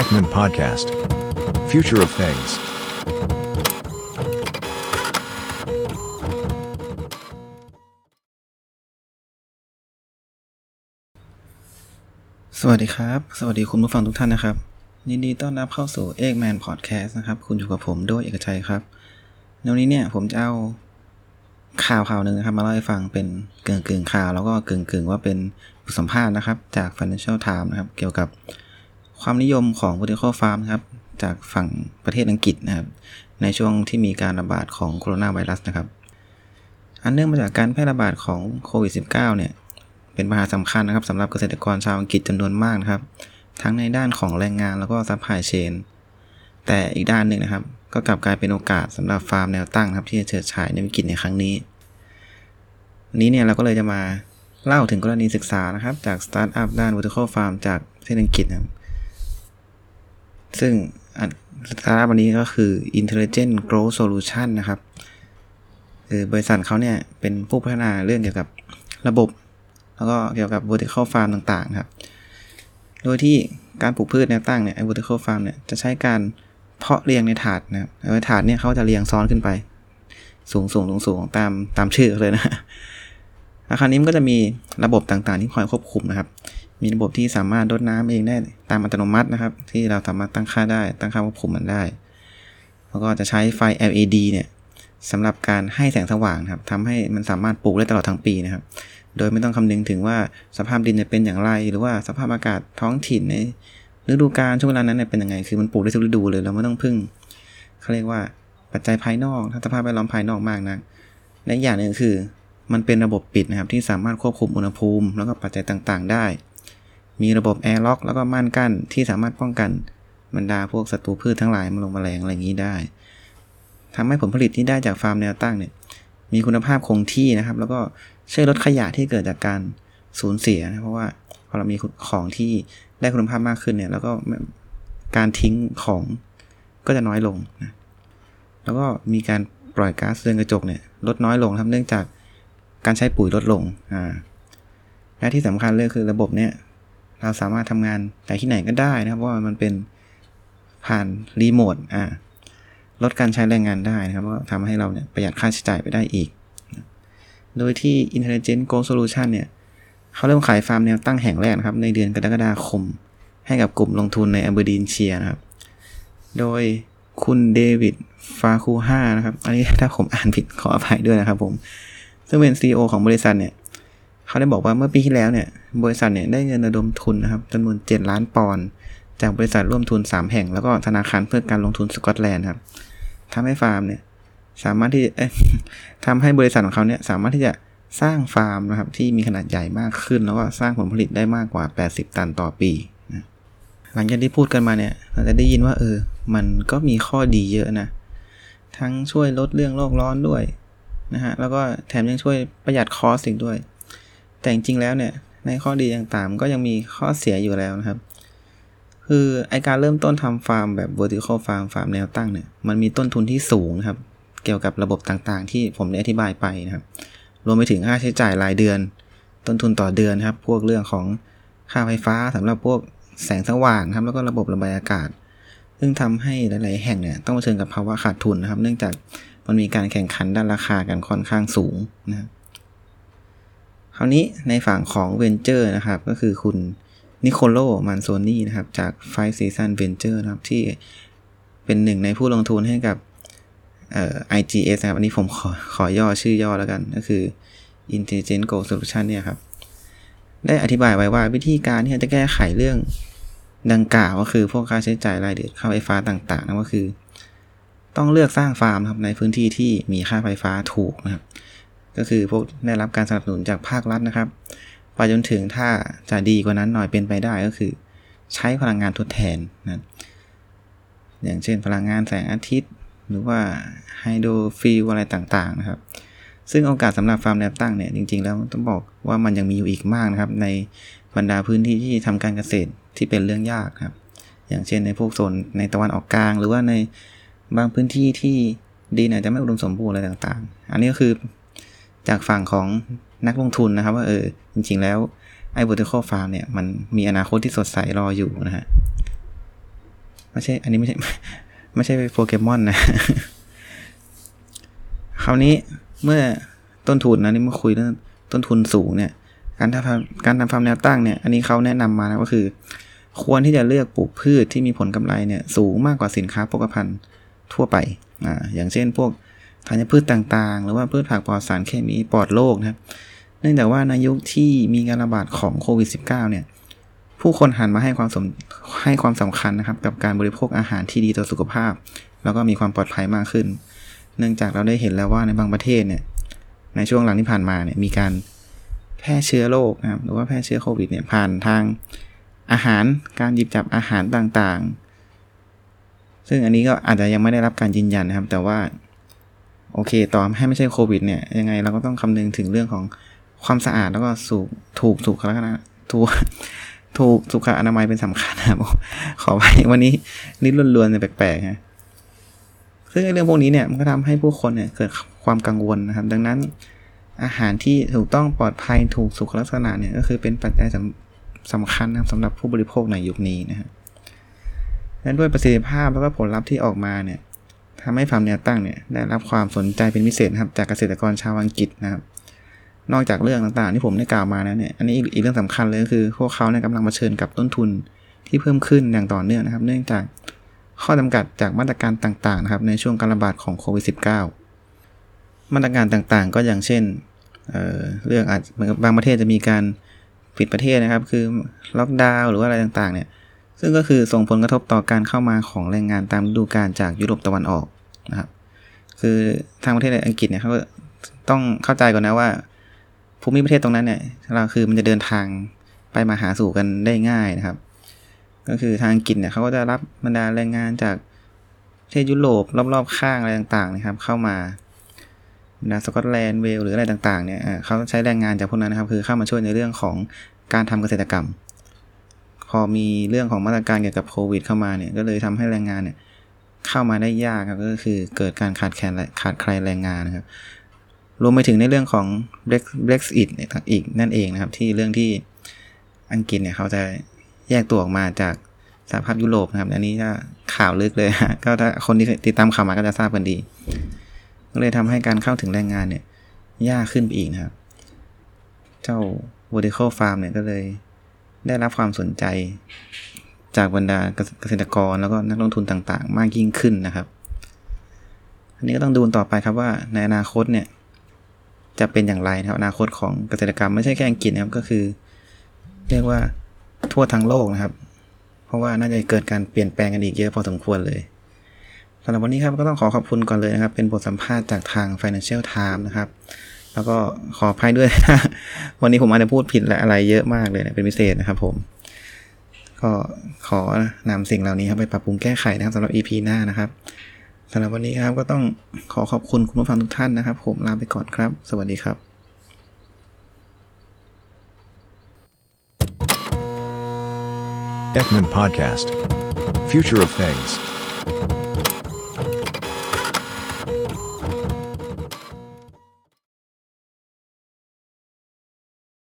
Ekman Podcast. Future of Things. สวัสดีครับ สวัสดีคุณผู้ฟังทุกท่านนะครับยินดีต้อนรับเข้าสู่เอกแมนพอดแคสต์นะครับ คุณอยู่กับผมโดยเอกชัยครับในวันนี้เนี่ยผมจะเอาข่าวข่าวหนึ่งนะครับ มาเล่าให้ฟังเป็นกึ่งกึ่งข่าว แล้วก็กึ่งกึ่งว่าเป็นบทสัมภาษณ์นะครับ จาก Financial Times นะครับ เกี่ยวกับ ความนิยมของ vertical farm นะครับ จากฝั่งประเทศอังกฤษนะครับ ในช่วงที่มีการระบาดของโคโรนาไวรัสนะครับ อันเนื่องมาจากการแพร่ระบาดของโควิด -19 เนี่ย เป็นปัญหาสำคัญนะครับสำหรับเกษตรกรชาวอังกฤษจำนวนมากนะครับ ทั้งในด้านของแรงงานแล้วก็ supply chain แต่อีกด้านหนึ่งนะครับ ก็กลับกลายเป็นโอกาสสำหรับฟาร์มแนวตั้งครับที่จะเฉิดฉายในวิกฤตในครั้งนี้วันนี้เนี่ยเราก็เลยจะมาเล่าถึงกรณีศึกษานะครับ จากสตาร์ทอัพด้าน vertical farm จากประเทศอังกฤษนะครับ ซึ่งสตาร์ทอัพวันนี้ก็คือ intelligent growth solution นะครับคือบริษัทเขาเนี่ยเป็นผู้พัฒนาเรื่องเกี่ยวกับระบบ แล้วก็เกี่ยวกับ vertical farm ต่างๆครับ โดยที่การปลูกพืชแนวตั้งเนี่ย vertical farm เนี่ยจะใช้การเพาะเลี้ยงในถาดนะครับในถาดเนี่ยเขาจะเรียงซ้อนขึ้นไป สูงสูงสูงสูงตามตามชื่อเลยนะอาคารนี้มันก็จะมีระบบต่างๆ ที่คอยควบคุมนะครับ มีระบบที่สามารถรดน้ำเองได้ตามอัตโนมัตินะครับ ที่เราสามารถตั้งค่าได้ ตั้งค่าควบคุมมันได้ แล้วก็จะใช้ไฟ LED เนี่ยสำหรับการให้แสงสว่างครับทำให้มันสามารถปลูกได้ตลอดทั้งปีนะครับ โดยไม่ต้องคำนึงถึงว่าสภาพดินจะเป็นอย่างไร หรือว่าสภาพอากาศท้องถิ่นในฤดูกาลช่วงเวลานั้นเนเป็นยังไง คือมันปลูกได้ทุกฤดูเลย เราไม่ต้องพึ่งเขาเรียกว่าปัจจัยภายนอกสภาพแวดล้อมภายนอกมากนะและอย่างหนึ่งคือ มันเป็นระบบปิดนะครับที่สามารถควบคุมอุณหภูมิ แล้วก็ปัจจัยต่างๆ ได้ มีระบบ airlock แล้วก็ม่านกั้นที่สามารถป้องกันบรรดาพวกศัตรูพืชทั้งหลายมาลงแมลงอะไรอย่างนี้ได้ทำให้ผลผลิตที่ได้จากฟาร์มแนวตั้งเนี่ยมีคุณภาพคงที่นะครับ แล้วก็ช่วยลดขยะที่เกิดจากการสูญเสียนะเพราะว่าพอเรามีของที่ได้คุณภาพมากขึ้นเนี่ยแล้วก็การทิ้งของก็จะน้อยลงนะแล้วก็มีการปล่อยก๊าซเรือนกระจกเนี่ยลดน้อยลงครับเนื่องจากการใช้ปุ๋ยลดลงอ่าและที่สำคัญเลยคือระบบเนี่ย เราสามารถทำงานจากที่ไหนก็ได้นะครับ ว่ามันเป็นผ่านรีโมทอ่าลดการใช้แรงงานได้นะครับก็ทำให้เราเนี่ยประหยัดค่าใช้จ่ายไปได้อีก โดยที่ Intelligent Go Solution เนี่ยเขาเริ่มขายฟาร์มแนวตั้งแห่งแรกนะครับ ในเดือนกรกฎาคม ให้กับกลุ่มลงทุนในอเบอร์ดีนเชียนะครับ โดยคุณเดวิดฟาคูฮานะครับ อันนี้ถ้าผมอ่านผิดขออภัยด้วยนะครับผม ซึ่งเป็น CEO ของบริษัทเนี่ย เขาได้บอกว่าเมื่อปีที่แล้วเนี่ยบริษัทเนี่ยได้เงินระดมทุนนะครับจำนวน 7 ล้านปอนด์จากบริษัทร่วมทุน 3 แห่ง แล้วก็ธนาคารเพื่อการลงทุนสกอตแลนด์ครับทำให้ฟาร์มเนี่ยสามารถที่ทำให้บริษัทของเขาเนี่ยสามารถที่จะสร้างฟาร์มนะครับที่มีขนาดใหญ่มากขึ้น แล้วก็สร้างผลผลิตได้มากกว่า 80 ตันต่อปีนะหลังจากที่พูดกันมาเนี่ยเราจะได้ยินว่าเออ มันก็มีข้อดีเยอะนะ ทั้งช่วยลดเรื่องโลกร้อนด้วยนะฮะแล้วก็แถมยังช่วยประหยัด cost อีกด้วย แต่จริงๆแล้วเนี่ยในข้อดีต่างๆ ก็ยังมีข้อเสียอยู่แล้วนะครับ คือไอการเริ่มต้นทำฟาร์มแบบ vertical farm ฟาร์มแนวตั้งเนี่ยมันมีต้นทุนที่สูงนะครับ เกี่ยวกับระบบต่างๆ ที่ผมได้อธิบายไปนะครับ รวมไปถึงค่าใช้จ่ายรายเดือน ต้นทุนต่อเดือนครับ พวกเรื่องของค่าไฟฟ้าสำหรับพวกแสงสว่างครับ แล้วก็ระบบระบายอากาศ ซึ่งทำให้หลาย ๆ แห่งเนี่ยต้องเผชิญกับภาวะขาดทุนนะครับ เนื่องจากมันมีการแข่งขันด้านราคากันค่อนข้างสูงนะครับ คราวนี้ในฝั่งของเวนเจอร์นะครับ ก็คือคุณนิโคโลมันโซนี่นะครับ จาก Five Season Venture นะครับ ที่เป็นหนึ่งในผู้ลงทุนให้กับเอ่อ IGS นะครับ อันนี้ผมขอขอย่อชื่อย่อแล้วกัน ก็คือ Intelligent Go Solution เนี่ยครับ ได้อธิบายไว้ว่าวิธีการที่จะแก้ไขเรื่องดังกล่าวก็คือพวกค่าใช้จ่ายรายเดือนค่าไฟฟ้าต่างๆนะก็คือ ต้องเลือกสร้างฟาร์มครับในพื้นที่ที่มีค่าไฟฟ้าถูกนะครับ ก็คือพวกได้รับการสนับสนุนจากภาครัฐนะครับไปจนถึงถ้าจะดีกว่านั้นหน่อยเป็นไปได้ก็คือ ใช้พลังงานทดแทนนะอย่างเช่นพลังงานแสงอาทิตย์ หรือว่า hydrofuel อะไรต่างๆนะครับ ซึ่งโอกาสสำหรับฟาร์มแนวตั้งเนี่ยจริง ๆ แล้วต้องบอกว่ามันยังมีอยู่อีกมากนะครับ ในบรรดาพื้นที่ที่ทำการเกษตรที่เป็นเรื่องยากครับ อย่างเช่นในพวกโซนในตะวันออกกลาง หรือว่าในบางพื้นที่ที่ดินอาจจะไม่อุดมสมบูรณ์อะไรต่างๆ อันนี้ก็คือ จากฝั่งของนักลงทุนนะครับว่าเออจริง ๆ แล้วไอ้ vertical farm เนี่ยมันมีอนาคตที่สดใสรออยู่นะฮะไม่ใช่อันนี้ไม่ใช่ไม่ใช่โปเกมอนนะคราวนี้เมื่อต้นทุนนะนี่เมื่อคุยเรื่องต้นทุนสูงเนี่ย การทำการทำฟาร์มแนวตั้งเนี่ย อันนี้เขาแนะนำมานะก็คือ ควรที่จะเลือกปลูกพืชที่มีผลกำไรเนี่ย สูงมากกว่าสินค้าโภคภัณฑ์ทั่วไปอ่าอย่างเช่นพวก ธัญพืชต่างๆ หรือว่าพืชผักปลอดสารเคมีปลอดโรคนะครับ เนื่องจากว่าในยุคที่มีการระบาดของโควิด -19 เนี่ย ผู้คนหันมาให้ความสมให้ความสำคัญนะครับ กับการบริโภคอาหารที่ดีต่อสุขภาพ แล้วก็มีความปลอดภัยมากขึ้น เนื่องจากเราได้เห็นแล้วว่าในบางประเทศเนี่ย ในช่วงหลังที่ผ่านมาเนี่ยมีการแพร่เชื้อโรคนะครับ หรือว่าแพร่เชื้อโควิดเนี่ยผ่านทางอาหารการหยิบจับอาหารต่างๆ ซึ่งอันนี้ก็อาจจะยังไม่ได้รับการยืนยันนะครับ แต่ว่า โอเค ต่อให้ไม่ใช่โควิดเนี่ย ยังไงเราก็ต้องคำนึงถึงเรื่องของความสะอาดแล้วก็สูกถูกถูกแล้วนะถูกถูกสุขอนามัยเป็นสำคัญนะครับขอไปวันนี้นิดล้วนๆเนี่ยแปลกๆฮะซึ่งเรื่องพวกนี้เนี่ยมันก็ทำให้ผู้คนเนี่ยเกิดความกังวลนะครับ ดังนั้น อาหารที่ถูกต้องปลอดภัยถูกสุขลักษณะเนี่ยก็คือเป็นปัจจัยสำสำคัญนะครับสำหรับผู้บริโภคในยุคนี้นะฮะและด้วยประสิทธิภาพแล้วก็ผลลัพธ์ที่ออกมาเนี่ย ทำให้ฟาร์มแนวตั้งเนี่ยได้รับความสนใจเป็นพิเศษครับจากเกษตรกรชาวอังกฤษนะครับ นอกจากเรื่องต่างๆ ที่ผมได้กล่าวมาแล้วเนี่ยอันนี้อีกเรื่องสำคัญเลยก็คือพวกเขาเนี่ยกำลังมาเชิญกับต้นทุนที่เพิ่มขึ้นอย่างต่อเนื่องนะครับ เนื่องจากข้อจำกัดจากมาตรการต่างๆนะครับในช่วงการระบาดของโควิด -19 มาตรการต่างๆ ก็อย่างเช่นเเรื่องอาจบางประเทศจะมีการปิดประเทศนะครับ คือล็อกดาวน์หรือว่าอะไรต่างๆเนี่ย ซึ่งก็คือส่งผลกระทบต่อการเข้ามาของแรงงานตามฤดูกาลจากยุโรปตะวันออกนะครับ คือทางประเทศอังกฤษเนี่ยเขาต้องเข้าใจก่อนนะว่า ภูมิประเทศตรงนั้นเนี่ยเราคือมันจะเดินทางไปมาหาสู่กันได้ง่ายนะครับ ก็คือทางอังกฤษเนี่ยเขาก็จะรับบรรดาแรงงานจากประเทศยุโรปรอบๆข้างอะไรต่างๆนะครับ เข้ามาบรรดาสกอตแลนด์เวลหรืออะไรต่างๆเนี่ยเขาใช้แรงงานจากพวกนั้นนะครับ คือเข้ามาช่วยในเรื่องของการทำเกษตรกรรม อมีเรื่องของมาตรการเกี่ยวกับโควิด เข้ามาเนี่ยก็เลยทำให้แรงงานเนี่ยเข้ามาได้ยากครับก็คือเกิดการขาดแคลนขาดใครแรงงานนะครับรวมไปถึงในเรื่องของ Brexit อีกนั่นเองนะครับ ที่เรื่องที่อังกฤษเนี่ยเขาจะแยกตัวออกมาจากสหภาพยุโรปนะครับ อันนี้ก็ข่าวลึกเลยฮะก็ถ้าคนที่ติดตามข่าวมาก็จะทราบกันดี ก็เลยทำให้การเข้าถึงแรงงานเนี่ย ยากขึ้นไปอีกนะครับ เจ้า vertical farm เนี่ยก็เลย ได้รับความสนใจจากบรรดาเกษตรกรแล้วก็นักลงทุนต่างๆ มากยิ่งขึ้นนะครับ อันนี้ก็ต้องดูต่อไปครับว่าในอนาคตเนี่ยจะเป็นอย่างไรนะครับอนาคตของเกษตรกรรมไม่ใช่แค่อังกฤษนะครับก็คือ เรียกว่าทั่วทั้งโลกนะครับ เพราะว่าน่าจะเกิดการเปลี่ยนแปลงกันอีกเยอะพอสมควรเลยสำหรับวันนี้ครับก็ต้องขอขอบคุณก่อนเลยนะครับ เป็นบทสัมภาษณ์จากทาง Financial Times นะครับ แล้วก็ขออภัยด้วยนะวันนี้ผมอาจจะพูดผิดและอะไรเยอะมากเลยนะเป็นพิเศษนะครับผม ก็ขอนำสิ่งเหล่านี้ครับไปปรับปรุงแก้ไขนะครับสำหรับ EP หน้านะครับสำหรับวันนี้ครับก็ต้องขอขอบคุณคุณผู้ฟังทุกท่านนะครับ ผมลาไปก่อนครับ สวัสดีครับ Ekman Podcast Future of Things